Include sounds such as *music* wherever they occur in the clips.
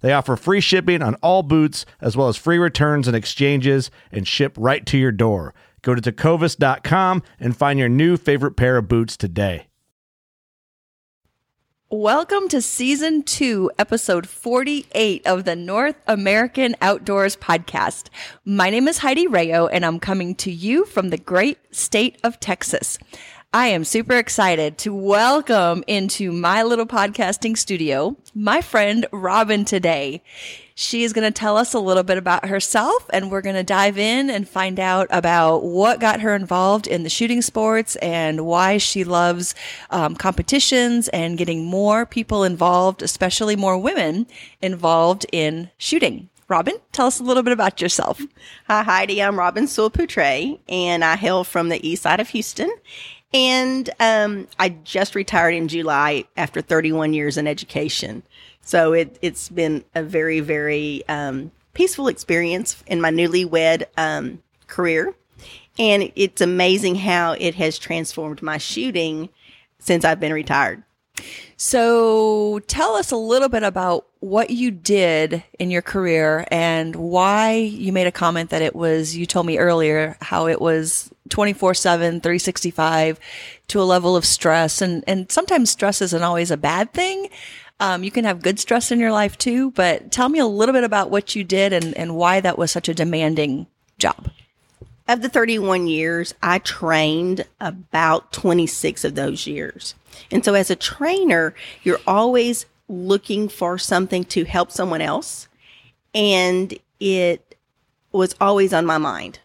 They offer free shipping on all boots, as well as free returns and exchanges, and ship right to your door. Go to tecovas.com and find your new favorite pair of boots today. Welcome to season two, episode 48 of the North American Outdoors Podcast. My name is Heidi Rao, and I'm coming to you from the great state of Texas. I am super excited to welcome into my little podcasting studio my friend Robin today. She is going to tell us a little bit about herself and we're going to dive in and find out about what got her involved in the shooting sports and why she loves um, competitions and getting more people involved, especially more women involved in shooting. Robin, tell us a little bit about yourself. Hi, Heidi. I'm Robin Sewell Poutre, and I hail from the east side of Houston. And um, I just retired in July after 31 years in education. So it, it's been a very, very um, peaceful experience in my newlywed um, career. And it's amazing how it has transformed my shooting since I've been retired. So tell us a little bit about what you did in your career and why you made a comment that it was, you told me earlier how it was 24 7, 365 to a level of stress. And, and sometimes stress isn't always a bad thing. Um, you can have good stress in your life too, but tell me a little bit about what you did and, and why that was such a demanding job. Of the 31 years, I trained about 26 of those years. And so as a trainer, you're always looking for something to help someone else. And it was always on my mind.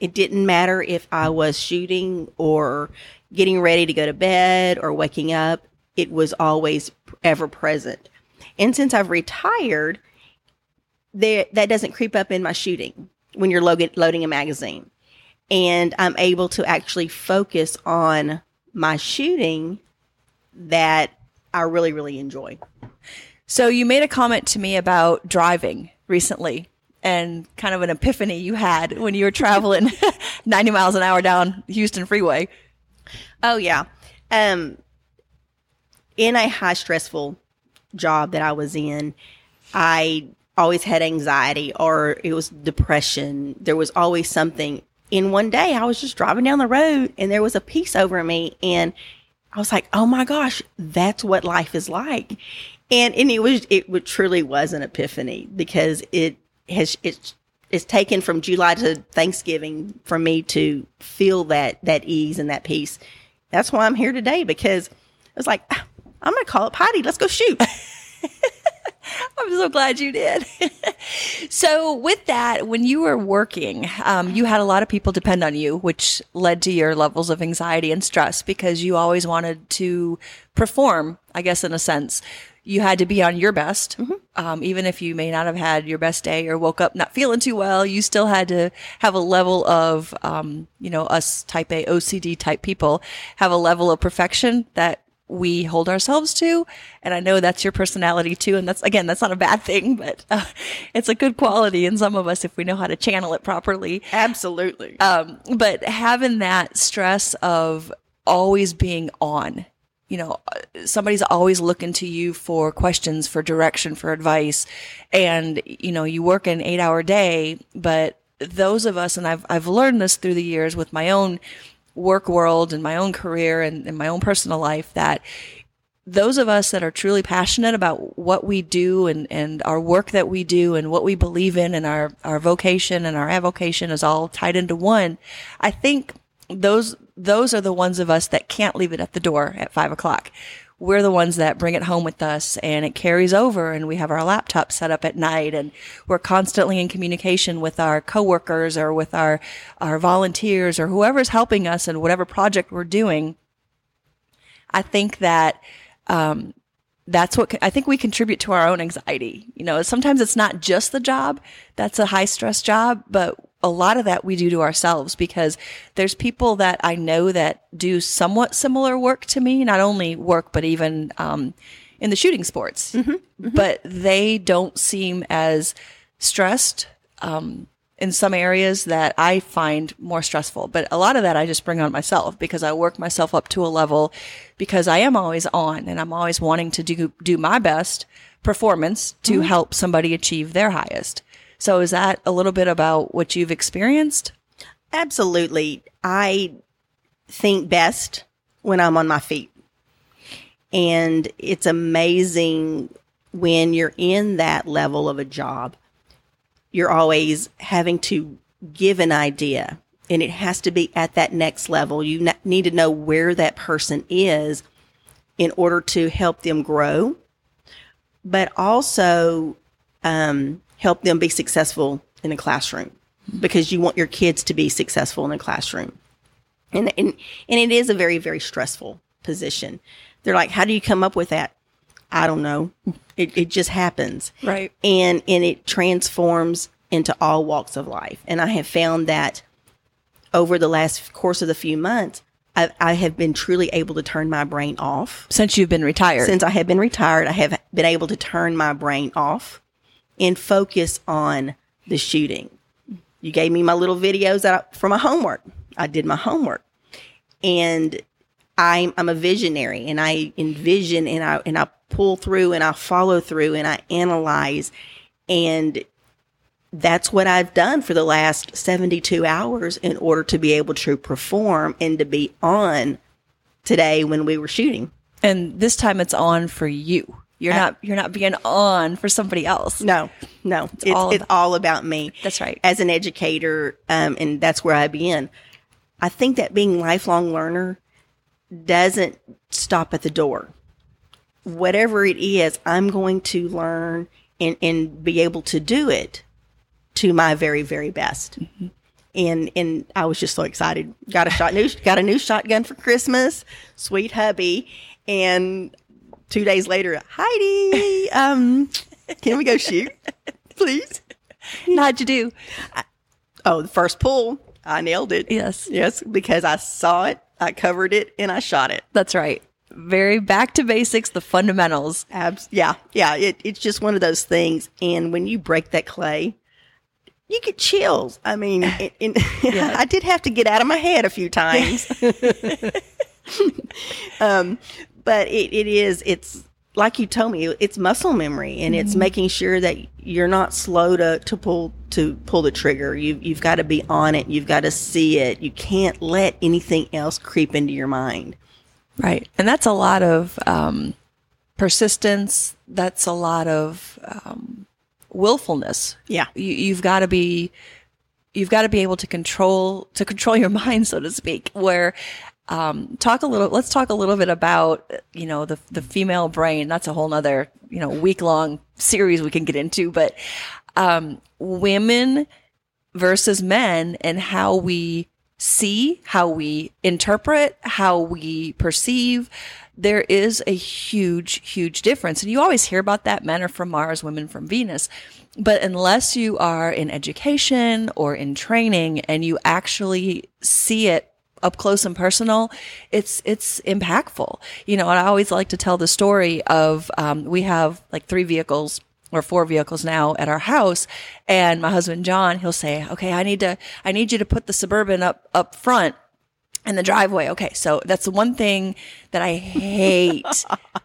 It didn't matter if I was shooting or getting ready to go to bed or waking up. It was always ever present. And since I've retired, that doesn't creep up in my shooting when you're loading a magazine. And I'm able to actually focus on my shooting that I really, really enjoy. So you made a comment to me about driving recently and kind of an epiphany you had when you were traveling *laughs* 90 miles an hour down Houston freeway. Oh yeah. Um in a high stressful job that I was in, I always had anxiety or it was depression. There was always something. In one day, I was just driving down the road and there was a peace over me. And I was like, oh my gosh, that's what life is like. And, and it was, it truly was an epiphany because it has, it's, it's taken from July to Thanksgiving for me to feel that, that ease and that peace. That's why I'm here today because I was like, ah, I'm going to call it potty. Let's go shoot. *laughs* *laughs* I'm so glad you did. *laughs* so, with that, when you were working, um, you had a lot of people depend on you, which led to your levels of anxiety and stress because you always wanted to perform, I guess, in a sense. You had to be on your best, mm-hmm. um, even if you may not have had your best day or woke up not feeling too well. You still had to have a level of, um, you know, us type A OCD type people have a level of perfection that we hold ourselves to. And I know that's your personality too. And that's, again, that's not a bad thing, but *laughs* uh, it's a good quality in some of us if we know how to channel it properly. Absolutely. Um, but having that stress of always being on, you know, somebody's always looking to you for questions, for direction, for advice. And, you know, you work an eight hour day, but those of us, and I've, I've learned this through the years with my own work world and my own career and, and my own personal life that those of us that are truly passionate about what we do and, and our work that we do and what we believe in and our, our vocation and our avocation is all tied into one. I think those, those are the ones of us that can't leave it at the door at five o'clock we're the ones that bring it home with us and it carries over and we have our laptop set up at night and we're constantly in communication with our coworkers or with our, our volunteers or whoever's helping us in whatever project we're doing. I think that, um, that's what I think we contribute to our own anxiety. You know, sometimes it's not just the job that's a high stress job, but a lot of that we do to ourselves because there's people that I know that do somewhat similar work to me, not only work, but even um, in the shooting sports. Mm-hmm, mm-hmm. But they don't seem as stressed um, in some areas that I find more stressful. But a lot of that I just bring on myself because I work myself up to a level because I am always on and I'm always wanting to do, do my best performance to mm-hmm. help somebody achieve their highest. So is that a little bit about what you've experienced? Absolutely. I think best when I'm on my feet. And it's amazing when you're in that level of a job. You're always having to give an idea and it has to be at that next level. You need to know where that person is in order to help them grow, but also um, help them be successful in the classroom because you want your kids to be successful in the classroom. And, and, and it is a very, very stressful position. They're like, how do you come up with that? I don't know. It, it just happens. Right. And, and it transforms into all walks of life. And I have found that over the last course of the few months, I, I, have been truly able to turn my brain off. Since you've been retired? Since I have been retired, I have been able to turn my brain off and focus on the shooting. You gave me my little videos for my homework. I did my homework, and I'm I'm a visionary, and I envision and I and I pull through and I follow through and I analyze, and that's what I've done for the last 72 hours in order to be able to perform and to be on today when we were shooting. And this time it's on for you. You're not you're not being on for somebody else. No, no, it's, it's all, it's about, all about me. That's right. As an educator, um, and that's where I begin. I think that being lifelong learner doesn't stop at the door. Whatever it is, I'm going to learn and and be able to do it to my very very best. Mm-hmm. And and I was just so excited. Got a shot new got a new shotgun for Christmas. Sweet hubby. And two days later, Heidi, um, can we go shoot, please? How'd you do? I, oh, the first pull, I nailed it. Yes. Yes, because I saw it, I covered it, and I shot it. That's right. Very back to basics, the fundamentals. Abs- yeah, yeah. It, it's just one of those things. And when you break that clay, you get chills. I mean, *laughs* it, it, *laughs* yeah. I did have to get out of my head a few times. *laughs* um, but it, it is it's like you told me it's muscle memory and mm-hmm. it's making sure that you're not slow to, to pull to pull the trigger. You, you've got to be on it. You've got to see it. You can't let anything else creep into your mind. Right. And that's a lot of um, persistence. That's a lot of um, willfulness. Yeah. You, you've got to be you've got to be able to control to control your *laughs* mind so to speak where um, talk a little, let's talk a little bit about, you know, the, the female brain. That's a whole nother, you know, week long series we can get into, but, um, women versus men and how we see, how we interpret, how we perceive. There is a huge, huge difference. And you always hear about that. Men are from Mars, women from Venus. But unless you are in education or in training and you actually see it up close and personal, it's it's impactful. You know, and I always like to tell the story of um, we have like three vehicles or four vehicles now at our house and my husband John he'll say okay I need to I need you to put the suburban up up front in the driveway. Okay, so that's the one thing that I hate.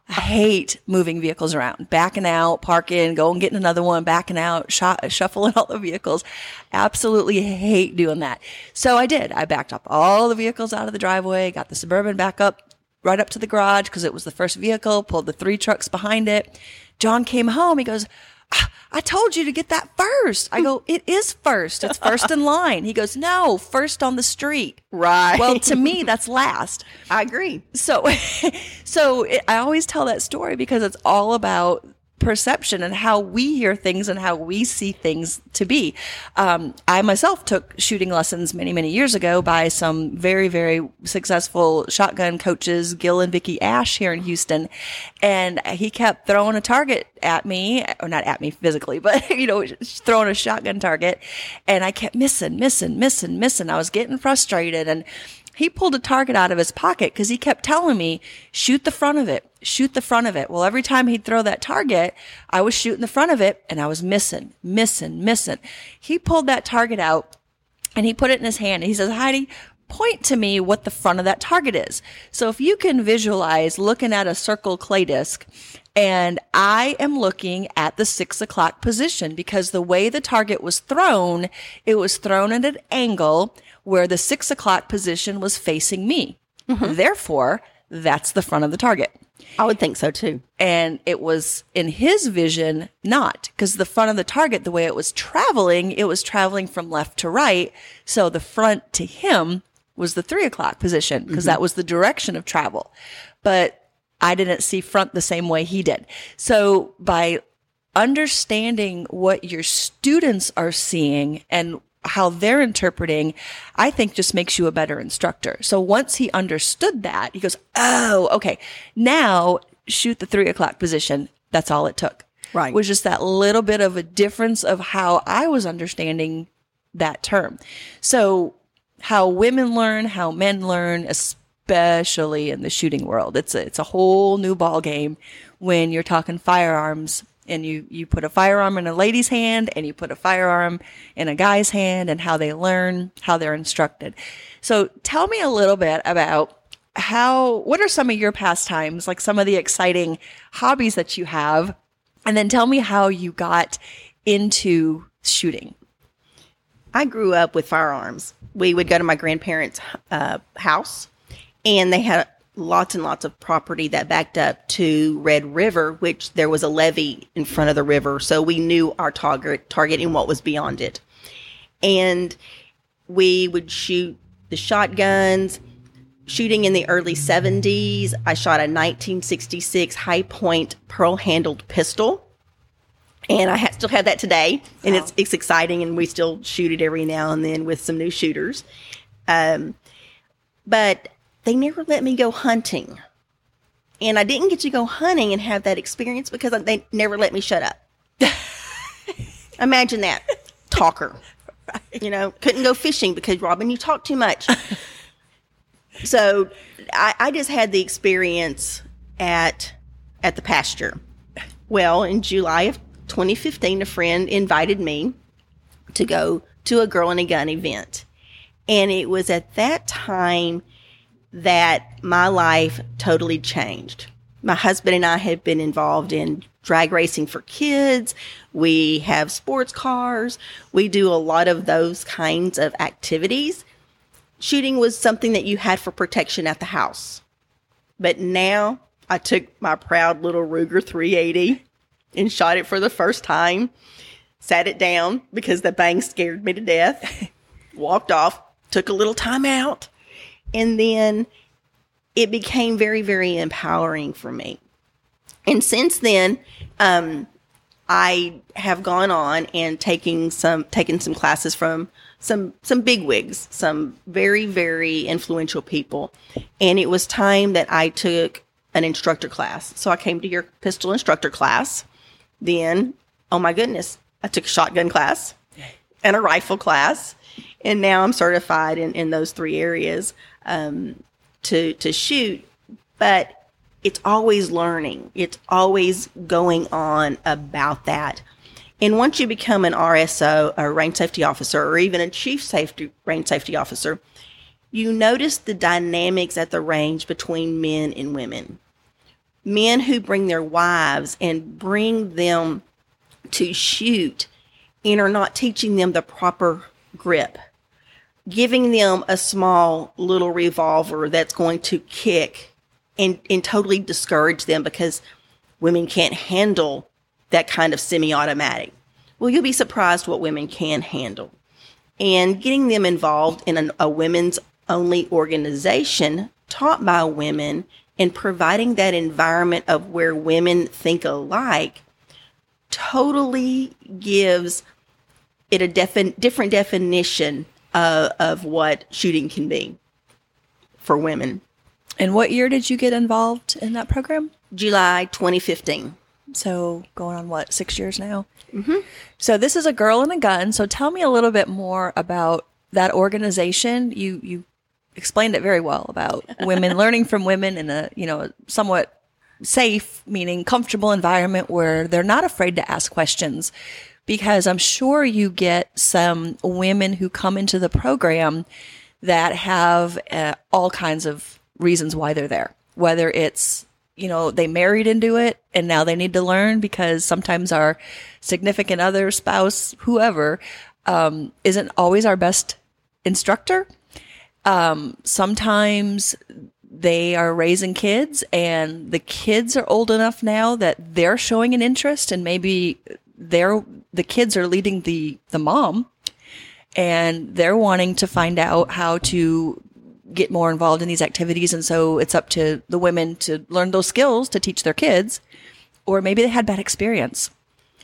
I hate moving vehicles around, backing out, parking, going getting another one, backing out, sh- shuffling *laughs* all the vehicles. Absolutely hate doing that. So I did. I backed up all the vehicles out of the driveway, got the suburban back up right up to the garage because it was the first vehicle, pulled the three trucks behind it. John came home. He goes, ah, I told you to get that first. I go, hmm. it is first. It's first in line. He goes, no, first on the street. Right. Well, to me, that's last. *laughs* I agree. So, *laughs* so it, I always tell that story because it's all about perception and how we hear things and how we see things to be. Um, I myself took shooting lessons many, many years ago by some very, very successful shotgun coaches, Gil and Vicky Ash here in Houston. And he kept throwing a target at me, or not at me physically, *laughs* but, you know, throwing a shotgun target. And I kept missing, missing, missing, missing. I was getting frustrated and he pulled a target out of his pocket because he kept telling me, shoot the front of it, shoot the front of it. Well, every time he'd throw that target, I was shooting the front of it and I was missing, missing, missing. He pulled that target out and he put it in his hand and he says, Heidi, point to me what the front of that target is. So if you can visualize looking at a circle clay disc and I am looking at the six o'clock position because the way the target was thrown, it was thrown at an angle where the six o'clock position was facing me. Mm-hmm. Therefore, that's the front of the target. I would think so too. And it was in his vision, not because the front of the target, the way it was traveling, it was traveling from left to right. So the front to him was the three o'clock position because mm-hmm. that was the direction of travel. But I didn't see front the same way he did. So by understanding what your students are seeing and how they're interpreting, I think just makes you a better instructor. So once he understood that, he goes, Oh, okay. Now shoot the three o'clock position. That's all it took. Right. Was just that little bit of a difference of how I was understanding that term. So how women learn, how men learn, especially in the shooting world. It's a, it's a whole new ball game when you're talking firearms and you, you put a firearm in a lady's hand and you put a firearm in a guy's hand and how they learn, how they're instructed. So tell me a little bit about how, what are some of your pastimes, like some of the exciting hobbies that you have? And then tell me how you got into shooting. I grew up with firearms. We would go to my grandparents' uh, house, and they had lots and lots of property that backed up to Red River, which there was a levee in front of the river, so we knew our target, target and what was beyond it. And we would shoot the shotguns. Shooting in the early 70s, I shot a 1966 high point pearl handled pistol and I ha- still have that today, and it's it's exciting, and we still shoot it every now and then with some new shooters. Um, but they never let me go hunting, and I didn't get to go hunting and have that experience because they never let me shut up. *laughs* Imagine that talker, you know, couldn't go fishing because Robin, you talk too much. so I, I just had the experience at at the pasture. Well, in July of 2015, a friend invited me to go to a girl and a gun event. And it was at that time that my life totally changed. My husband and I have been involved in drag racing for kids. We have sports cars. We do a lot of those kinds of activities. Shooting was something that you had for protection at the house. But now I took my proud little Ruger 380 and shot it for the first time, sat it down because the bang scared me to death, *laughs* walked off, took a little time out, and then it became very, very empowering for me. And since then, um, I have gone on and taking some taken some classes from some some big wigs, some very very influential people, and it was time that I took an instructor class. So I came to your pistol instructor class. Then, oh my goodness, I took a shotgun class and a rifle class, and now I'm certified in, in those three areas um, to to shoot. But it's always learning. It's always going on about that. And once you become an RSO, a range safety officer, or even a chief safety range safety officer, you notice the dynamics at the range between men and women. Men who bring their wives and bring them to shoot and are not teaching them the proper grip, giving them a small little revolver that's going to kick and, and totally discourage them because women can't handle that kind of semi automatic. Well, you'll be surprised what women can handle. And getting them involved in an, a women's only organization taught by women and providing that environment of where women think alike totally gives it a defi- different definition uh, of what shooting can be for women. And what year did you get involved in that program? July 2015. So going on what six years now. Mm-hmm. So this is a girl and a gun. So tell me a little bit more about that organization. You you explained it very well about *laughs* women learning from women in a you know somewhat safe, meaning comfortable environment where they're not afraid to ask questions. Because I'm sure you get some women who come into the program that have uh, all kinds of reasons why they're there, whether it's you know, they married into it and now they need to learn because sometimes our significant other, spouse, whoever, um, isn't always our best instructor. Um, sometimes they are raising kids and the kids are old enough now that they're showing an interest and maybe they're, the kids are leading the, the mom and they're wanting to find out how to get more involved in these activities. And so it's up to the women to learn those skills to teach their kids. Or maybe they had bad experience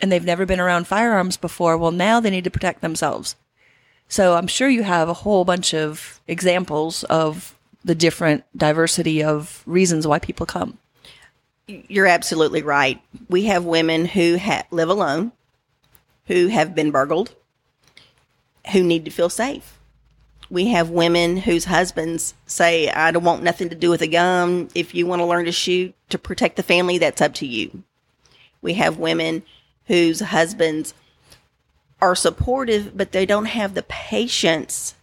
and they've never been around firearms before. Well, now they need to protect themselves. So I'm sure you have a whole bunch of examples of the different diversity of reasons why people come. You're absolutely right. We have women who ha- live alone, who have been burgled, who need to feel safe we have women whose husbands say, I don't want nothing to do with a gun. If you want to learn to shoot to protect the family, that's up to you. We have women whose husbands are supportive, but they don't have the patience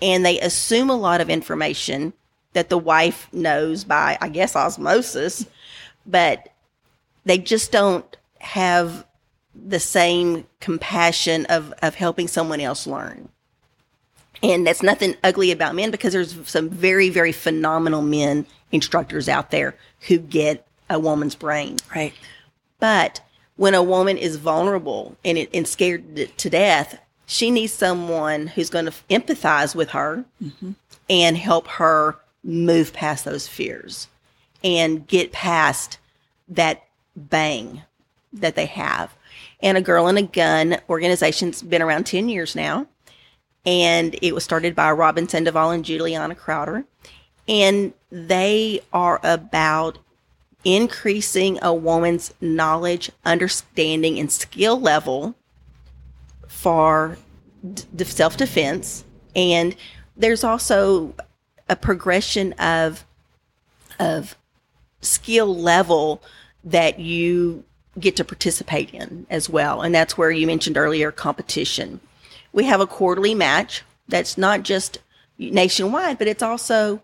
and they assume a lot of information that the wife knows by, I guess, osmosis, but they just don't have the same compassion of, of helping someone else learn. And that's nothing ugly about men because there's some very, very phenomenal men instructors out there who get a woman's brain. Right. But when a woman is vulnerable and, it, and scared to death, she needs someone who's going to empathize with her mm-hmm. and help her move past those fears and get past that bang that they have. And a girl and a gun organization's been around 10 years now and it was started by Robyn Sandoval and Julianna Crowder. And they are about increasing a woman's knowledge, understanding, and skill level for d- self defense. And there's also a progression of of skill level that you get to participate in as well. And that's where you mentioned earlier competition we have a quarterly match that's not just nationwide, but it's also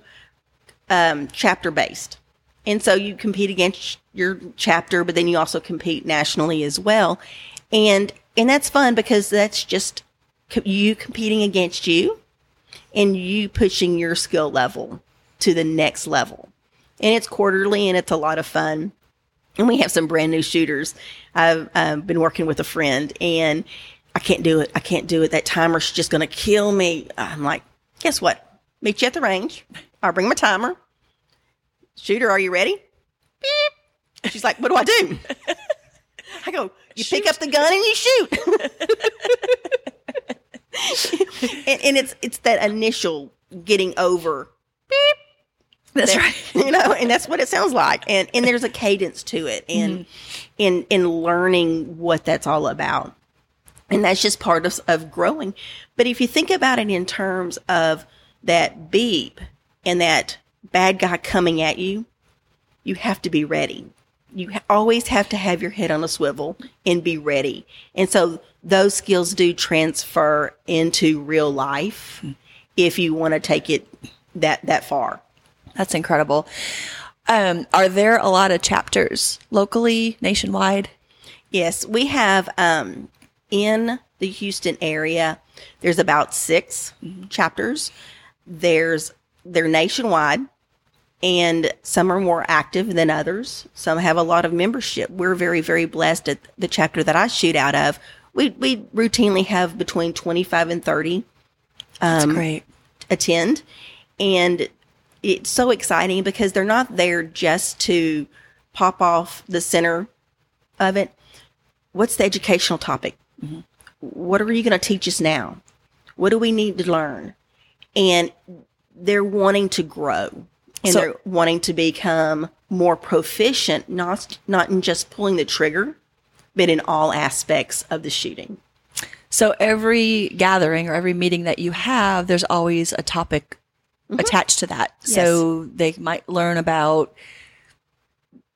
um, chapter based. And so you compete against your chapter, but then you also compete nationally as well. And, and that's fun because that's just you competing against you and you pushing your skill level to the next level. And it's quarterly and it's a lot of fun. And we have some brand new shooters. I've uh, been working with a friend and I can't do it. I can't do it. That timer's just going to kill me. I'm like, guess what? Meet you at the range. I'll bring my timer. Shooter, are you ready? Beep. She's like, what do I do? *laughs* I go, you shoot. pick up the gun and you shoot. *laughs* *laughs* and, and, it's it's that initial getting over. Beep. That's that, right. *laughs* You know, and that's what it sounds like. And and there's a cadence to it, and mm-hmm. in in learning what that's all about. And that's just part of, of growing. But if you think about it in terms of that beep and that bad guy coming at you, you have to be ready. You always have to have your head on a swivel and be ready. And so those skills do transfer into real life if you want to take it that, that far. That's incredible. Um, are there a lot of chapters locally, nationwide? Yes, we have um, in the Houston area. There's about 6 chapters. There's they're nationwide, and some are more active than others. Some have a lot of membership. We're very very blessed at the chapter that I shoot out of. We we routinely have between 25 and 30 That's great. attend. And it's so exciting because they're not there just to pop off the center of it. What's the educational topic? Mm-hmm. What are you going to teach us now? What do we need to learn? And they're wanting to grow and So- they're wanting to become more proficient, not, not in just pulling the trigger, but in all aspects of the shooting. So every gathering or every meeting that you have, there's always a topic attached to that. So they might learn about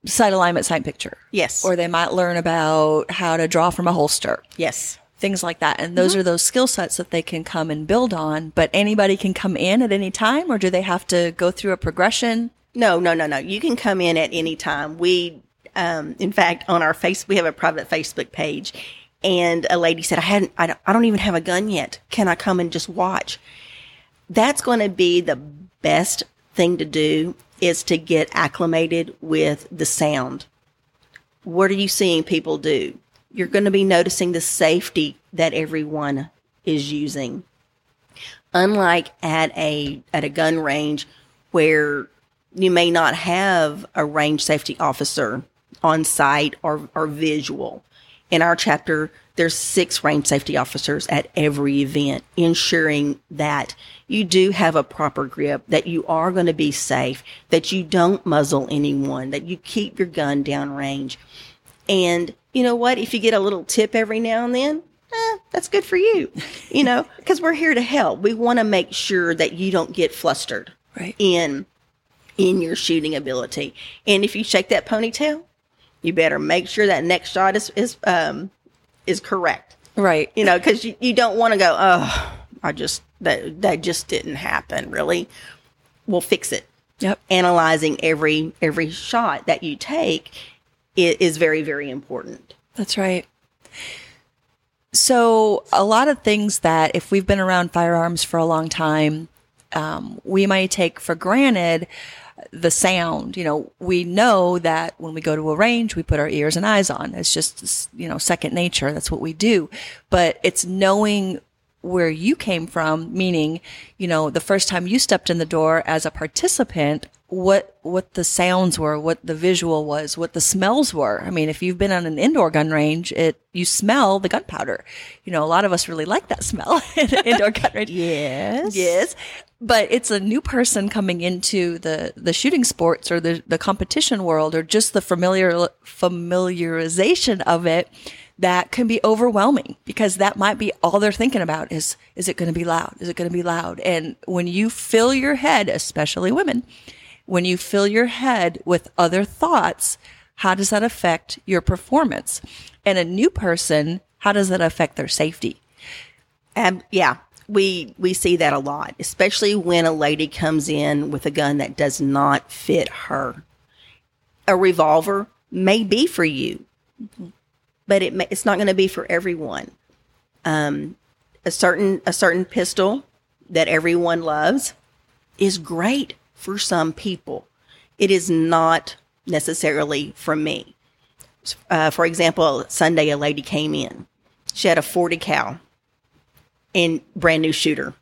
sight alignment, sight picture. Yes. Or they might learn about how to draw from a holster. Yes. Things like that. And those are those skill sets that they can come and build on. But anybody can come in at any time, or do they have to go through a progression? No, no, no, no. You can come in at any time. We, um, in fact, on our face, we have a private Facebook page, and a lady said, "I hadn't, I don't, I don't even have a gun yet. Can I come and just watch?" That's going to be the best thing to do is to get acclimated with the sound. What are you seeing people do? You're going to be noticing the safety that everyone is using unlike at a at a gun range where you may not have a range safety officer on site or, or visual. In our chapter, there's six range safety officers at every event, ensuring that you do have a proper grip, that you are going to be safe, that you don't muzzle anyone, that you keep your gun downrange. And you know what? If you get a little tip every now and then, eh, that's good for you. You know, *laughs* because we're here to help. We want to make sure that you don't get flustered Right. in in your shooting ability. And if you shake that ponytail, you better make sure that next shot is is um is correct. Right. You know, because you, you don't want to go, oh, I just that that just didn't happen. Really, we'll fix it. Yep. Analyzing every every shot that you take is, is very very important. That's right. So, a lot of things that if we've been around firearms for a long time, um, we might take for granted the sound. You know, we know that when we go to a range, we put our ears and eyes on. It's just, you know, second nature. That's what we do. But it's knowing where you came from, meaning, you know, the first time you stepped in the door as a participant, what what the sounds were, what the visual was, what the smells were. I mean, if you've been on an indoor gun range, it you smell the gunpowder. You know, a lot of us really like that *laughs* smell in an indoor gun range. Yes. Yes. But it's a new person coming into the, the shooting sports or the, the competition world or just the familiar familiarization of it that can be overwhelming because that might be all they're thinking about is is it going to be loud? Is it going to be loud? And when you fill your head, especially women, when you fill your head with other thoughts, how does that affect your performance? And a new person, how does that affect their safety? Ab- yeah, we we see that a lot, especially when a lady comes in with a gun that does not fit her. A revolver may be for you, but it may, it's not going to be for everyone. Um, a certain a certain pistol that everyone loves is great for some people. It is not necessarily for me. Uh, for example, Sunday a lady came in. She had a 40 cal and brand new shooter.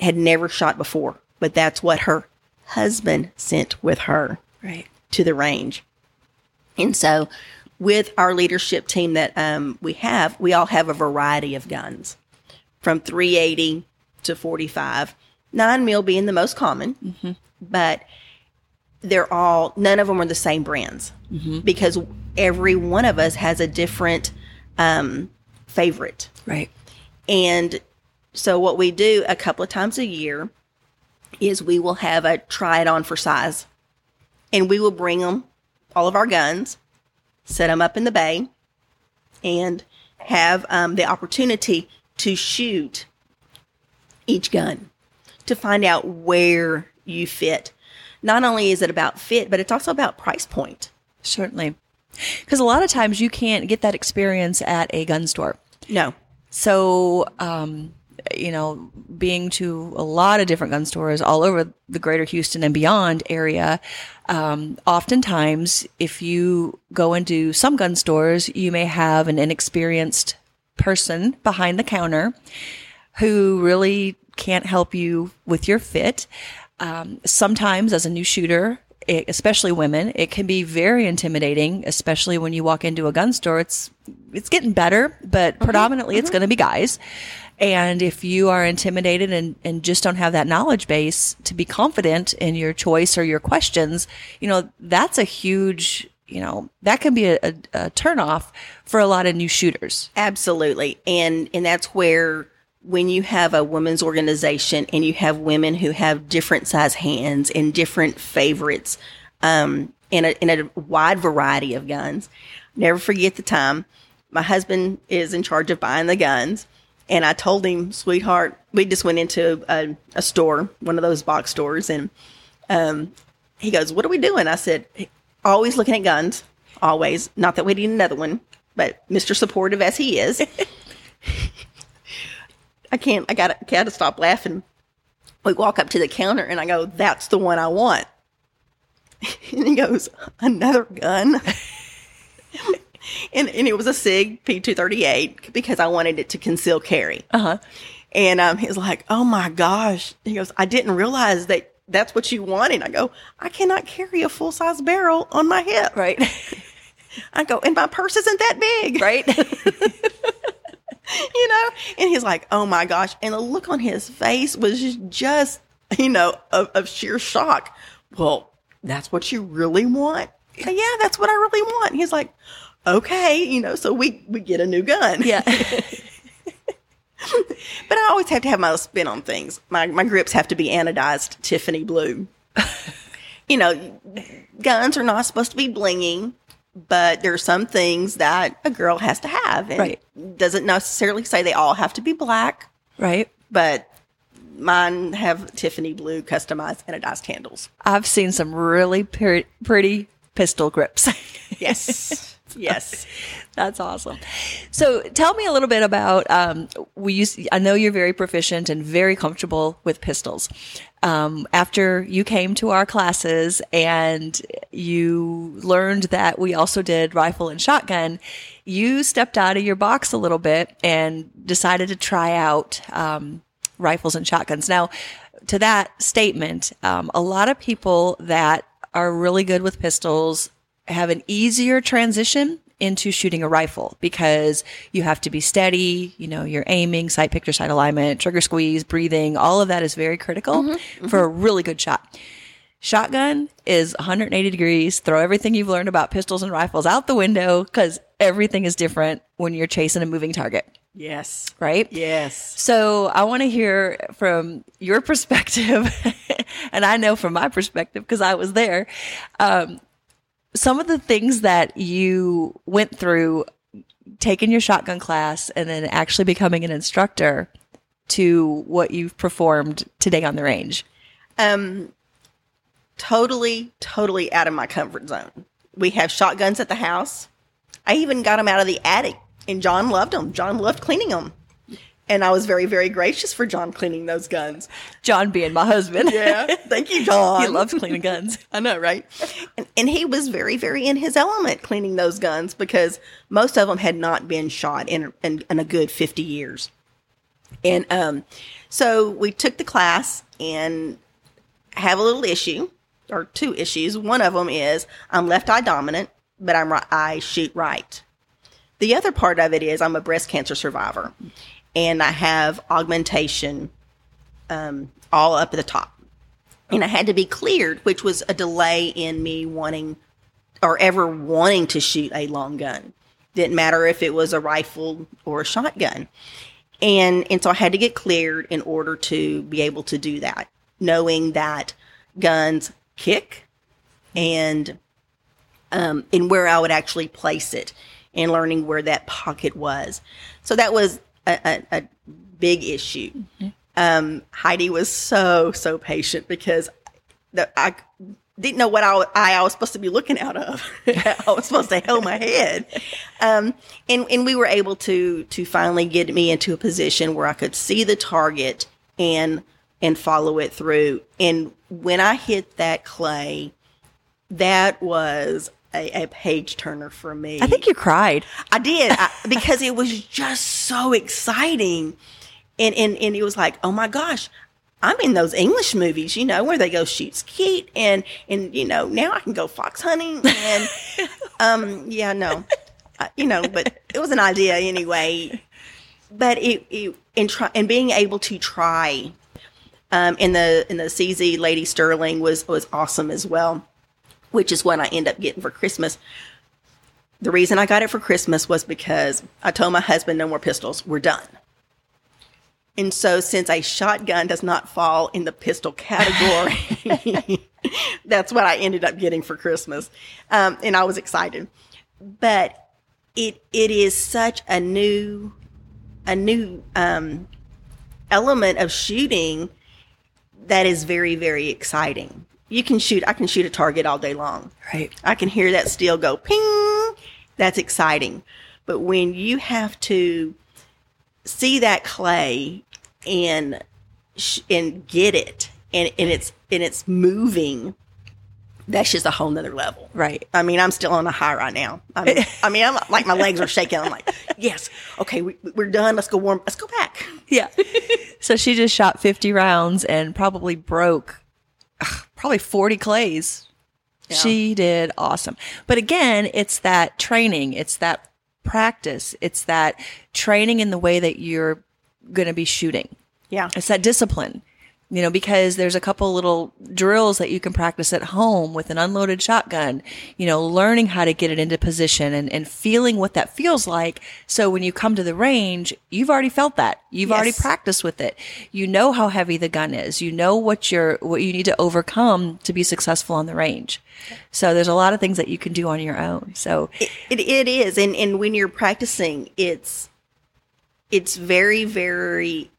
Had never shot before, but that's what her husband sent with her Right. to the range. And so, with our leadership team that um, we have, we all have a variety of guns from 380 to 45, 9 mil being the most common, but they're all, none of them are the same brands because every one of us has a different um, favorite. Right. And so what we do a couple of times a year is we will have a try it on for size. And we will bring them all of our guns, set them up in the bay, and have um, the opportunity to shoot each gun to find out where you fit. Not only is it about fit, but it's also about price point. Certainly. Because a lot of times you can't get that experience at a gun store. No. So, um, you know, being to a lot of different gun stores all over the greater Houston and beyond area, um, oftentimes if you go into some gun stores, you may have an inexperienced person behind the counter who really can't help you with your fit. Um, sometimes, as a new shooter, it, especially women, it can be very intimidating, especially when you walk into a gun store. It's it's getting better, but mm-hmm. predominantly it's mm-hmm. going to be guys. And if you are intimidated and, and just don't have that knowledge base to be confident in your choice or your questions, you know, that's a huge, you know, that can be a, a, a turnoff for a lot of new shooters. Absolutely. And and that's where when you have a women's organization and you have women who have different size hands and different favorites um, in, a, in a wide variety of guns, never forget the time my husband is in charge of buying the guns. And I told him, sweetheart, we just went into a, a store, one of those box stores, and um, he goes, What are we doing? I said, Always looking at guns, always. Not that we need another one, but Mr. Supportive as he is. *laughs* I can't, I gotta, gotta stop laughing. We walk up to the counter and I go, That's the one I want. *laughs* and he goes, Another gun? *laughs* and, and it was a SIG P238 because I wanted it to conceal carry. Uh-huh. And um, he was like, Oh my gosh. He goes, I didn't realize that that's what you wanted. I go, I cannot carry a full size barrel on my hip. Right. *laughs* I go, and my purse isn't that big. right. *laughs* you know? And he's like, oh my gosh. And the look on his face was just, you know, of, of sheer shock. Well, that's what you really want? Yeah, that's what I really want. And he's like, okay, you know, so we, we get a new gun. yeah. *laughs* But I always have to have my spin on things. My, my grips have to be anodized Tiffany blue. *laughs* you know, guns are not supposed to be blinging, but there are some things that a girl has to have. And Right. it doesn't necessarily say they all have to be black, Right. but mine have Tiffany blue customized anodized handles. I've seen some really pre- pretty pistol grips. Yes. *laughs* yes. That's awesome. So tell me a little bit about, um, we use, I know you're very proficient and very comfortable with pistols. Um, after you came to our classes and you learned that we also did rifle and shotgun, you stepped out of your box a little bit and decided to try out, um, rifles and shotguns. Now, to that statement, um, a lot of people that are really good with pistols have an easier transition into shooting a rifle because you have to be steady, you know, you're aiming, sight picture, sight alignment, trigger squeeze, breathing, all of that is very critical for a really good shot. Shotgun is 180 degrees. Throw everything you've learned about pistols and rifles out the window because everything is different when you're chasing a moving target, Yes. right? Yes. So I want to hear from your *laughs* perspective, and I know from my perspective because I was there. Um, some of the things that you went through taking your shotgun class and then actually becoming an instructor to what you've performed today on the range. Um, totally, totally out of my comfort zone. We have shotguns at the house. I even got them out of the attic, and John loved them. John loved cleaning them. And I was very, very gracious for John cleaning those guns. John being my husband. Yeah. *laughs* Thank you, John. he loves cleaning guns. *laughs* I know, right? And, and he was very, very in his element cleaning those guns because most of them had not been shot in, in, in a good 50 years. And um, so we took the class and have a little issue or two issues. One of them is I'm left eye dominant, but I'm right, I shoot right. The other part of it is I'm a breast cancer survivor and I have augmentation um, all up at the top and I had to be cleared, which was a delay in me wanting or ever wanting to shoot a long gun. Didn't matter if it was a rifle or a shotgun. And and so I had to get cleared in order to be able to do that, knowing that guns kick and um, and where I would actually place it and learning where that pocket was. So that was a, a, a big issue. Um, Heidi was so, so patient because the, I didn't know what I, I, I was supposed to be looking out of. *laughs* I was supposed to hold my head. Um, and, and we were able to, to finally get me into a position where I could see the target and, and follow it through. And when I hit that clay, that was a, a page turner for me. I think you cried. I did I, because it was just so exciting, and and and it was like, oh my gosh, I'm in those English movies, you know, where they go shoot skeet, and and you know now I can go fox hunting, and *laughs* um yeah no, uh, you know, but it was an idea anyway. But it, it and try and being able to try, um, in the in the CZ Lady Sterling was was awesome as well which is what I end up getting for Christmas. The reason I got it for Christmas was because I told my husband no more pistols. We're done. And so since a shotgun does not fall in the pistol category, *laughs* that's what I ended up getting for Christmas. Um, and I was excited. But it it is such a new a new um, element of shooting that is very, very exciting you can shoot, I can shoot a target all day long. Right. I can hear that steel go ping. That's exciting. But when you have to see that clay and sh- and get it and, and it's and it's moving that's just a whole nother level. Right. I mean i'm still on a high right now. I mean, I mean i'm like my legs are shaking. I'm like *laughs* yes. Okay we, we're done. Let's go warm. Let's go back. Yeah. *laughs* So she just shot 50 rounds and probably broke ugh, probably 40 clays. Yeah. She did awesome. But again, it's that training, it's that practice, it's that training in the way that you're going to be shooting. Yeah. It's that discipline you know, because there's a couple little drills that you can practice at home with an unloaded shotgun, you know, learning how to get it into position and, and feeling what that feels like. So when you come to the range, you've already felt that. You've yes. already practiced with it. You know how heavy the gun is. You know what you're, what you need to overcome to be successful on the range. So there's a lot of things that you can do on your own. So it, it, it is. And, and when you're practicing, it's, it's very, very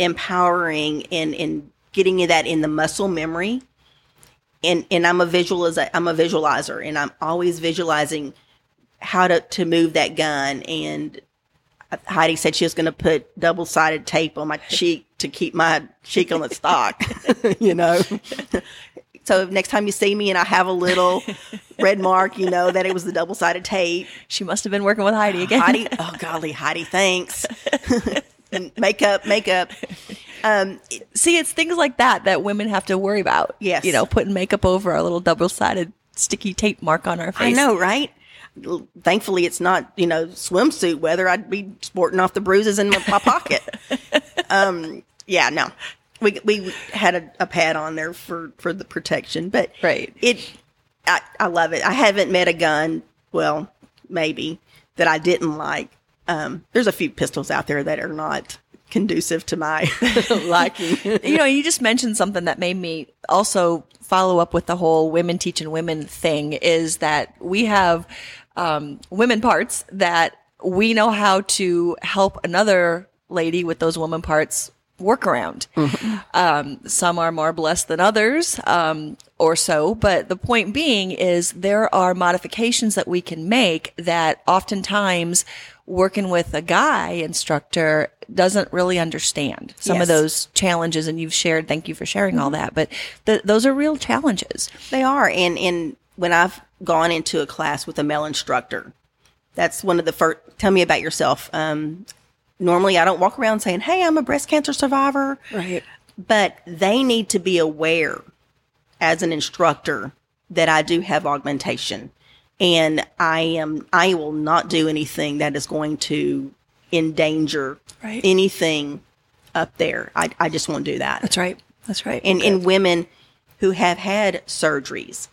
empowering and and getting that in the muscle memory. And and I'm a visualizer. I'm a visualizer, and I'm always visualizing how to to move that gun. And Heidi said she was going to put double sided tape on my *laughs* cheek to keep my cheek on the stock. *laughs* you know. *laughs* So next time you see me and I have a little red mark, you know that it was the double sided tape. She must have been working with Heidi again. Heidi, oh golly, Heidi, thanks makeup, makeup. Um, See, it's things like that that women have to worry about. Yes. You know, putting makeup over a little double sided sticky tape mark on our face. I know, right? Thankfully, it's not, you know, swimsuit weather. I'd be sporting off the bruises in my, my pocket. *laughs* um, yeah, no. We, we had a, a, pad on there for, for the protection, but right. it, I, I love it. I haven't met a gun, well, maybe, that I didn't like um, there's a few pistols out there that are not conducive to my *laughs* liking. *laughs* you know, you just mentioned something that made me also follow up with the whole women teaching women thing is that we have um, women parts that we know how to help another lady with those woman parts work around. Mm-hmm. Um, some are more blessed than others, um, or so. But the point being is there are modifications that we can make that oftentimes working with a guy instructor doesn't really understand some yes. of those challenges. And you've shared, thank you for sharing mm-hmm. all that. But th- those are real challenges. They are. And, and when I've gone into a class with a male instructor, that's one of the first, tell me about yourself. Um, normally I don't walk around saying, Hey, I'm a breast cancer survivor. Right. But they need to be aware as an instructor that I do have augmentation and I am I will not do anything that is going to endanger right. anything up there. I, I just won't do that. That's right. That's right. And in women who have had surgeries,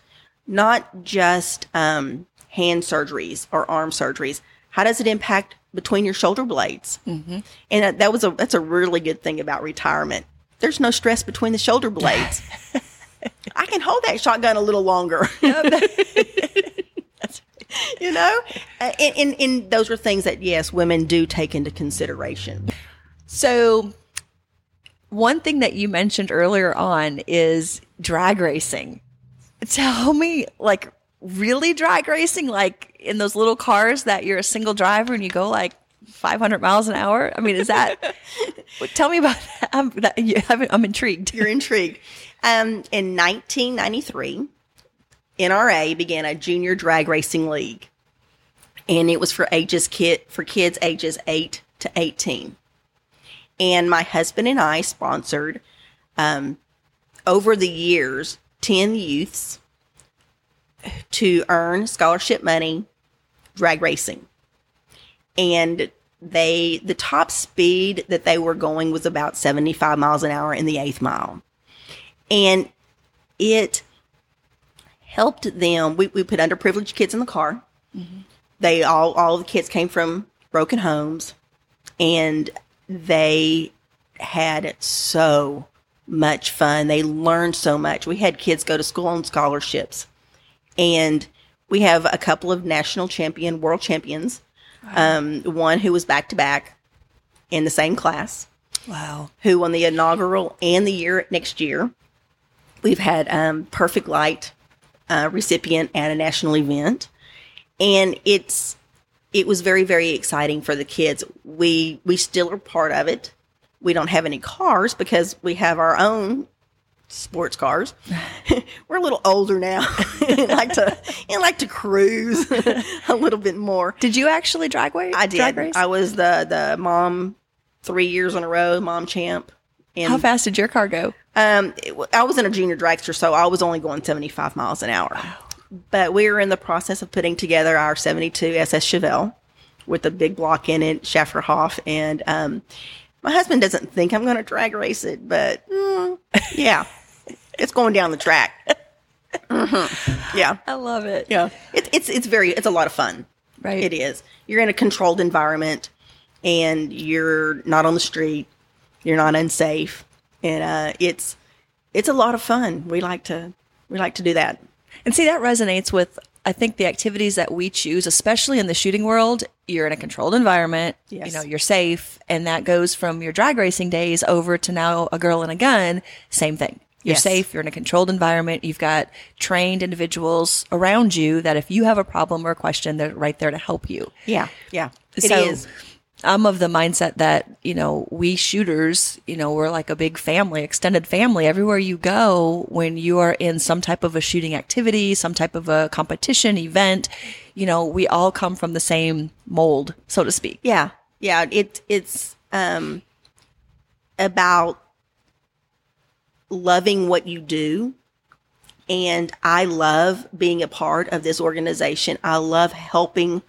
not just um, hand surgeries or arm surgeries. How does it impact between your shoulder blades? Mm-hmm. And that, that was a that's a really good thing about retirement. There's no stress between the shoulder blades. *laughs* I can hold that shotgun a little longer. *laughs* *laughs* you know, Uh, and, and, those are things that yes, women do take into consideration. So, one thing that you mentioned earlier on is drag racing. Tell me, like, really drag racing? Like in those little cars that you're a single driver and you go like 500 miles an hour? I mean, is that, *laughs* tell me about that. I'm, that, I'm, I'm intrigued. You're intrigued. Um, in 1993, NRA began a junior drag racing league, and it was for ages kid for kids ages eight to 18. And my husband and I sponsored, um, over the years, 10 youths to earn scholarship money drag racing. And they, the top speed that they were going was about 75 miles an hour in the eighth mile and it helped them. We, we put underprivileged kids in the car. They all all the kids came from broken homes, and they had so much fun. They learned so much. We had kids go to school on scholarships, and we have a couple of national champion, world champions. Um, one who was back to back in the same class Wow. who won the inaugural and the year next year. We've had um, Perfect Light uh, recipient at a national event, and it's it was very very exciting for the kids. We we still are part of it. We don't have any cars because we have our own sports cars. *laughs* *laughs* We're a little older now *laughs* and like to and like to cruise a little bit more. Did you actually drag race? I did. I was the the mom three years in a row, mom champ. And How fast did your car go? um, it I was in a junior dragster, so I was only going 75 miles an hour. But we were in the process of putting together our 72 SS Chevelle with a big block in it, Schafferhoff. And um, my husband doesn't think I'm going to drag race it, but mm, yeah, *laughs* it's going down the track. hmm Yeah. I love it. Yeah. It, it's, it's very, it's a lot of fun. Right. It is. You're in a controlled environment and you're not on the street. You're not unsafe. And uh, it's it's a lot of fun. We like to we like to do that. And see, that resonates with, I think, the activities that we choose, especially in the shooting world. You're in a controlled environment. Yes. You know, you're safe. And that goes from your drag racing days over to now a girl and a gun. Same thing. You're Yes. safe. You're in a controlled environment. You've got trained individuals around you that if you have a problem or a question, they're right there to help you. Yeah. Yeah. It so is. I'm of the mindset that, you know, we shooters, you know, we're like a big family, extended family. Everywhere you go, when you are in some type of a shooting activity, some type of a competition event, you know, we all come from the same mold, so to speak. Yeah. Yeah. It it's um about loving what you do. And I love being a part of this organization. I love helping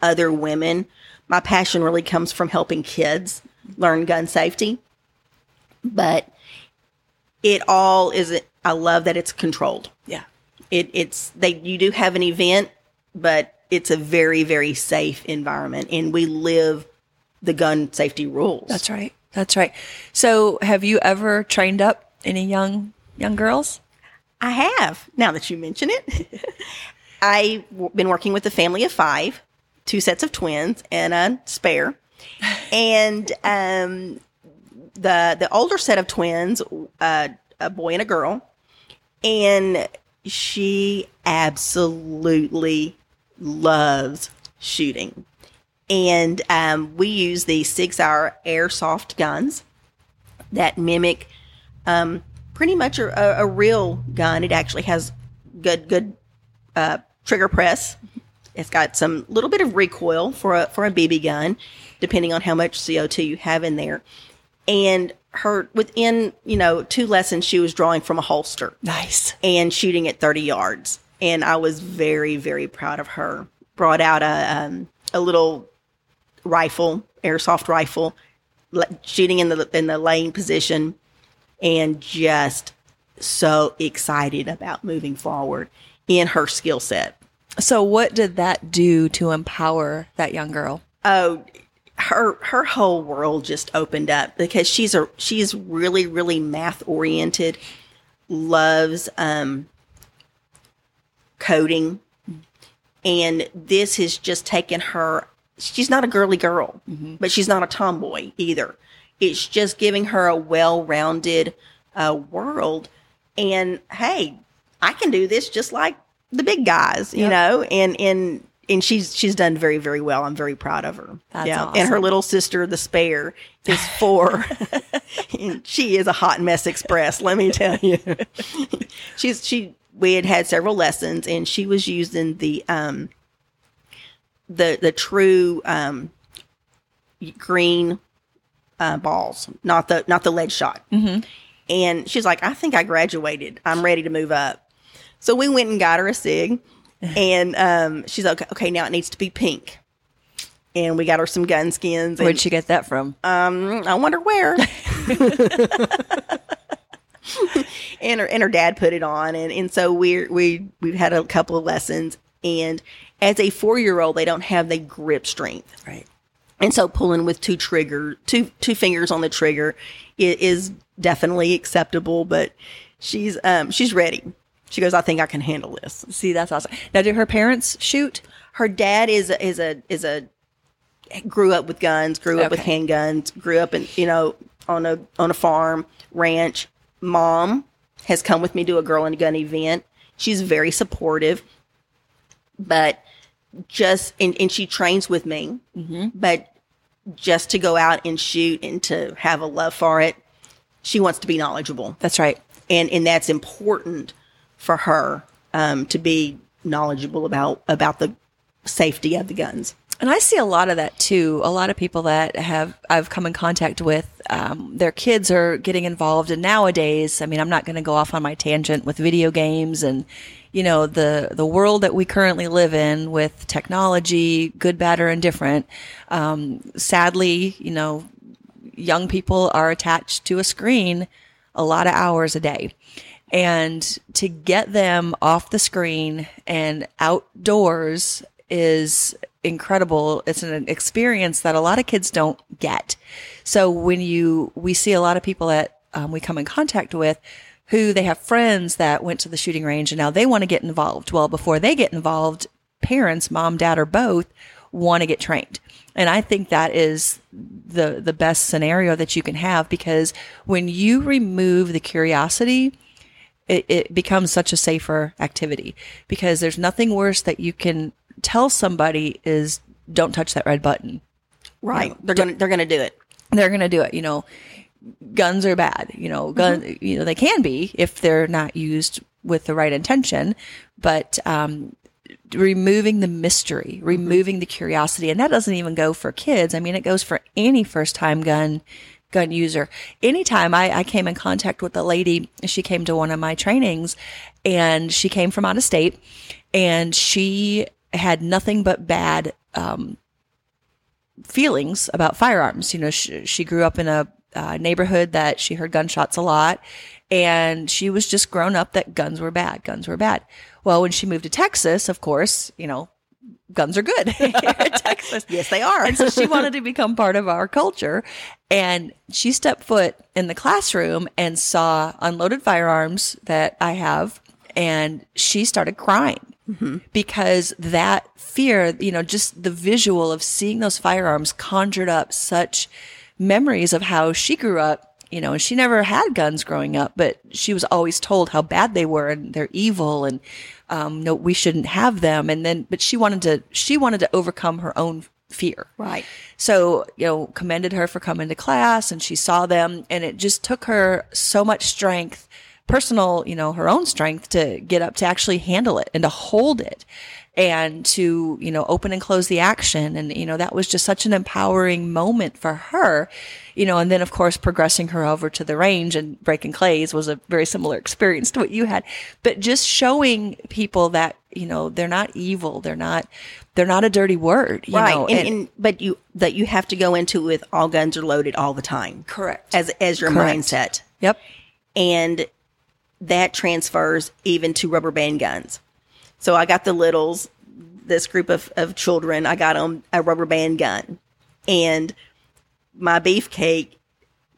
other women. My passion really comes from helping kids learn gun safety. But it all is I love that it's controlled. Yeah. It it's they you do have an event, but it's a very, very safe environment and we live the gun safety rules. That's right. That's right. So have you ever trained up any young, young girls? I have. Now that you mention it, *laughs* I've w- been working with a family of five, two sets of twins and a spare, and um, the the older set of twins, uh, a boy and a girl, and she absolutely loves shooting, and um, we use these six hour airsoft guns that mimic um, pretty much a, a real gun. It actually has good good uh, trigger press. It's got some little bit of recoil for a for a BB gun, depending on how much CO two you have in there. And her within you know two lessons, she was drawing from a holster Nice. and shooting at 30 yards. And I was very, very proud of her. Brought out a um, a little rifle, airsoft rifle, le- shooting in the in the lane position, and just so excited about moving forward in her skill set. So, what did that do to empower that young girl? Oh, her her whole world just opened up because she's a she's really really math oriented, loves um, coding, and this has just taken her. She's not a girly girl, but she's not a tomboy either. It's just giving her a well rounded uh, world, and hey, I can do this just like the big guys, you Yep. know, and and and she's she's done very very well. I'm very proud of her. That's and her little sister, the spare, is four. *laughs* *laughs* and she is a hot mess express. Let me tell you, *laughs* she's she. We had had several lessons, and she was using the um the the true um green uh, balls, not the not the lead shot. Mm-hmm. And she's like, I think I graduated. I'm ready to move up. So we went and got her a sig, and um, she's like, okay, now it needs to be pink. And we got her some gun skins. And, Where'd she get that from? um, I wonder where. *laughs* and her and her dad put it on, and and so we we we've had a couple of lessons, and as a four year old, they don't have the grip strength. right. And so pulling with two trigger, two two fingers on the trigger i- is definitely acceptable, but she's um she's ready. She goes, I think I can handle this. See, that's awesome. Now, do her parents shoot? Her dad is a, is a is a grew up with guns, grew up with handguns, grew up in you know on a on a farm ranch. Mom has come with me to a girl and gun event. She's very supportive, but just and, and she trains with me, mm-hmm. but just to go out and shoot and to have a love for it, she wants to be knowledgeable That's right. and and that's important for her um, to be knowledgeable about about the safety of the guns. And I see a lot of that too. A lot of people that have I've come in contact with, um, their kids are getting involved. And nowadays, I mean, I'm not going to go off on my tangent with video games and, you know, the the world that we currently live in with technology, good, bad, or indifferent. Um, sadly, you know, young people are attached to a screen a lot of hours a day. And to get them off the screen and outdoors is incredible. It's an experience that a lot of kids don't get. So when you, we see a lot of people that um, we come in contact with who they have friends that went to the shooting range and now they want to get involved. Well, before they get involved, parents, mom, dad, or both want to get trained. And I think that is the the best scenario that you can have because when you remove the curiosity, it, it becomes such a safer activity because there's nothing worse that you can tell somebody is don't touch that red button. Right. they're gonna they're gonna do it. They're going to do it, you know. Guns are bad, you know. Gun, you know, they can be if they're not used with the right intention, but um, removing the mystery, removing the curiosity, and that doesn't even go for kids. I mean, it goes for any first time gun gun user. Anytime I, I came in contact with a lady, she came to one of my trainings, and she came from out of state, and she had nothing but bad um, feelings about firearms. You know, she, she grew up in a uh, neighborhood that she heard gunshots a lot, and she was just grown up that guns were bad. Guns were bad. Well, when she moved to Texas, of course, you know, guns are good *laughs* here in *laughs* Texas. Yes, they are. And so she wanted to become part of our culture. And she stepped foot in the classroom and saw unloaded firearms that I have. And she started crying mm-hmm. because that fear, you know, just the visual of seeing those firearms conjured up such memories of how she grew up. You know, and she never had guns growing up, but she was always told how bad they were and they're evil and um, no, we shouldn't have them. And then, but she wanted to, she wanted to overcome her own fear. Right. So, you know, commended her for coming to class and she saw them and it just took her so much strength, personal, you know, her own strength to get up to actually handle it and to hold it and to, you know, open and close the action. And, you know, that was just such an empowering moment for her, you know, and then of course progressing her over to the range and breaking clays was a very similar experience to what you had. But just showing people that, you know, they're not evil. They're not, they're not a dirty word. You right. know, and, and but you that you have to go into with all guns are loaded all the time. Correct. As as your Correct. mindset. Yep. And that transfers even to rubber band guns. So I got the littles this group of, of children. I got them a rubber band gun, and my beefcake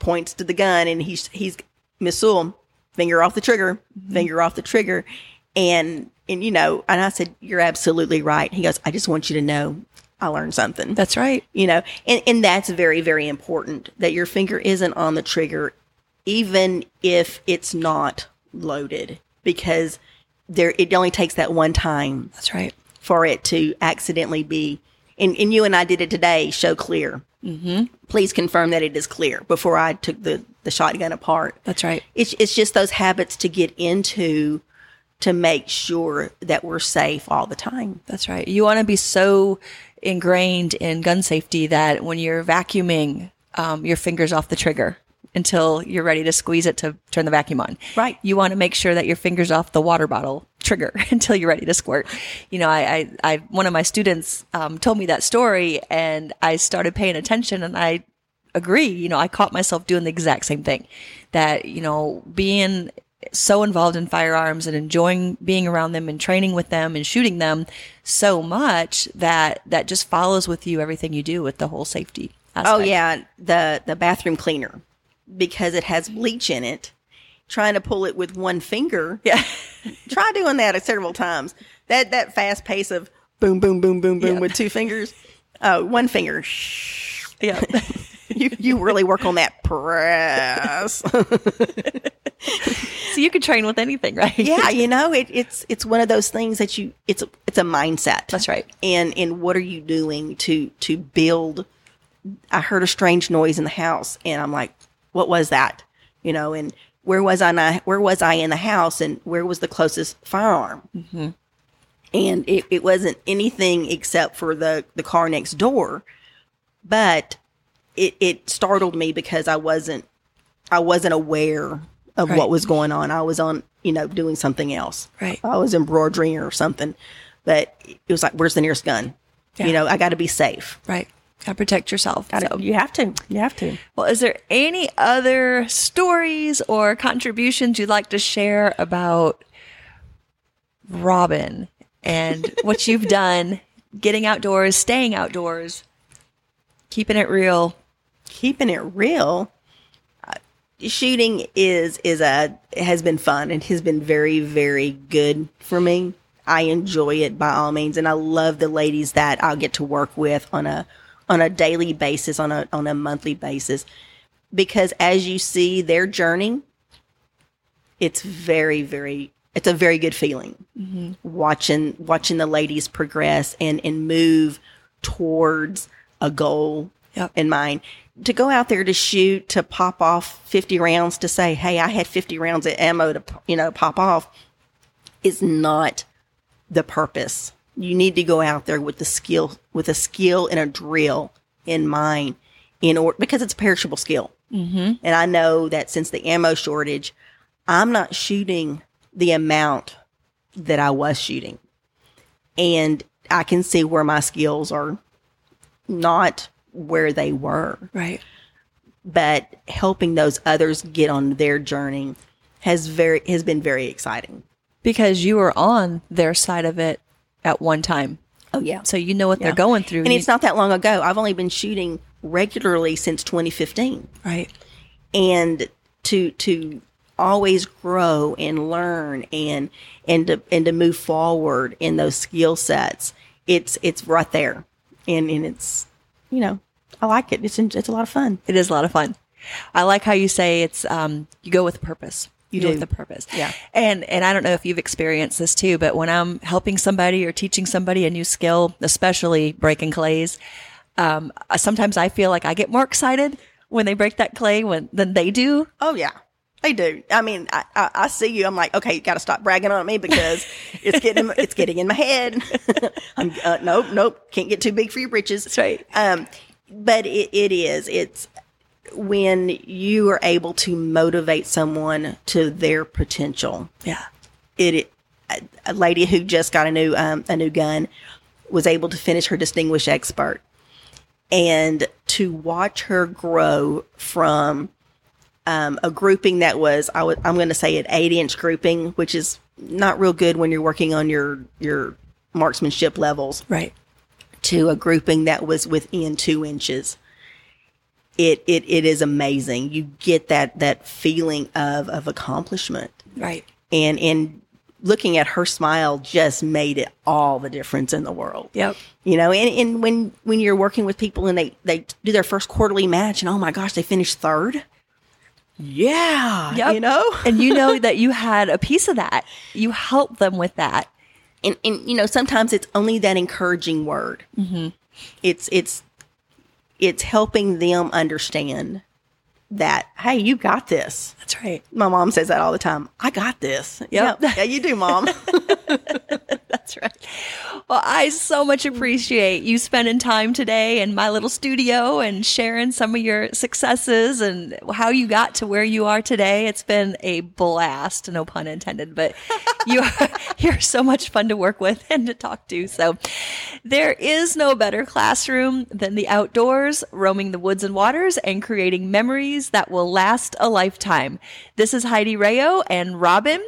points to the gun, and he's he's Miss Sewell, finger off the trigger, mm-hmm. finger off the trigger, and and you know, and I said, "You're absolutely right." He goes, "I just want you to know, I learned something." That's right. you know and, and that's very very important that your finger isn't on the trigger even if it's not loaded because there it only takes that one time That's right. for it to accidentally be and, and you and i did it today show clear mm-hmm. please confirm that it is clear before i took the, the shotgun apart That's right. it's, it's just those habits to get into to make sure that we're safe all the time That's right. You want to be so ingrained in gun safety that when you're vacuuming, um, your fingers off the trigger until you're ready to squeeze it to turn the vacuum on. Right. You want to make sure that your fingers off the water bottle trigger *laughs* until you're ready to squirt. You know, I, I, I one of my students um, told me that story, and I started paying attention, and I agree. You know, I caught myself doing the exact same thing. That you know, being so involved in firearms and enjoying being around them and training with them and shooting them so much that that just follows with you everything you do with the whole safety. Oh yeah, the the bathroom cleaner because it has bleach in it. Trying to pull it with one finger. yeah, *laughs* Try doing that several times. That that fast pace of boom boom boom boom boom Yeah. with two fingers. Oh, one finger. *laughs* yeah. *laughs* You you really work on that press. so you could train with anything, right? yeah, you know, it, it's it's one of those things that you it's it's a mindset. That's right. And and what are you doing to to build I heard a strange noise in the house and I'm like, what was that? You know, and where was I not, where was I in the house and where was the closest firearm? Mm-hmm. And it, it wasn't anything except for the, the car next door. But it, it startled me because I wasn't, I wasn't aware of Right. what was going on. I was on, you know, doing something else. Right. I was embroidering or something. But it was like, where's the nearest gun? Yeah. You know, I got to be safe. Right. Got to protect yourself. Gotta- So- You have to. You have to. Well, is there any other stories or contributions you'd like to share about Robyn and *laughs* what you've done getting outdoors, staying outdoors, keeping it real? Keeping it real. uh, Shooting is is a has been fun and has been very very good for me. I enjoy it by all means, and I love the ladies that I'll get to work with on a on a daily basis, on a on a monthly basis, because as you see their journey, it's very very it's a very good feeling. Mm-hmm. Watching watching the ladies progress and and move towards a goal Yep. in mind. To go out there to shoot to pop off 50 rounds to say hey i had 50 rounds of ammo to you know pop off is not the purpose you need to go out there with the skill with a skill and a drill in mind in order because it's a perishable skill mm-hmm. and i know that since the ammo shortage i'm not shooting the amount that i was shooting and i can see where my skills are not where they were Right. but helping those others get on their journey has very has been very exciting. Because you were on their side of it at one time. Oh yeah. So you know what Yeah. they're going through. And You- it's not that long ago. I've only been shooting regularly since 2015. right. And to to always grow and learn and and to and to move forward in those skill sets. It's it's right there. And and it's you know, I like it. It's it's a lot of fun. It is a lot of fun. I like how you say it's um you go with purpose. You do. with a purpose. Yeah. And and I don't know if you've experienced this too, but when I'm helping somebody or teaching somebody a new skill, especially breaking clays, um, sometimes I feel like I get more excited when they break that clay when than they do. Oh yeah, they do. I mean, I, I, I see you. I'm like, okay, you got to stop bragging on me because *laughs* it's getting it's getting in my head. *laughs* I'm uh, nope, nope, can't get too big for your britches. That's right. Um, but it, it is. It's when you are able to motivate someone to their potential. Yeah. It, it a, a lady who just got a new um, a new gun was able to finish her distinguished expert, and to watch her grow from um, a grouping that was I w- I'm going to say an eight inch grouping, which is not real good when you're working on your your marksmanship levels Right. to a grouping that was within two inches. It, it, it is amazing. You get that, that feeling of, of accomplishment Right. and, and looking at her smile just made it all the difference in the world. Yep. You know, and, and when, when you're working with people and they, they do their first quarterly match and oh my gosh, they finished third. Yeah. Yep. You know? *laughs* and you know *laughs* that you had a piece of that. You helped them with that. and, and you know sometimes it's only that encouraging word mm-hmm. it's it's it's helping them understand that hey you got this That's right. my mom says that all the time i got this Yep. yeah, yeah you do mom *laughs* *laughs* That's right. Well, I so much mm. appreciate you spending time today in my little studio and sharing some of your successes and how you got to where you are today. It's been a blast, no pun intended, but *laughs* you are, you're so much fun to work with and to talk to. So there is no better classroom than the outdoors, roaming the woods and waters and creating memories that will last a lifetime. This is Heidi Rao and Robyn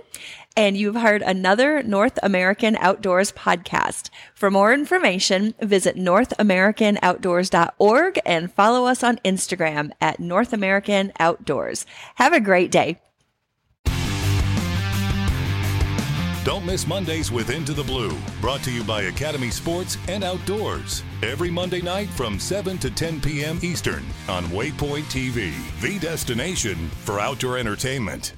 and you've heard another North American Outdoors podcast. For more information, visit northamericanoutdoors.org and follow us on Instagram at North American Outdoors. Have a great day. Don't miss Mondays with Into the Blue, brought to you by Academy Sports and Outdoors. Every Monday night from 7 to 10 p.m. Eastern on Waypoint TV, the destination for outdoor entertainment.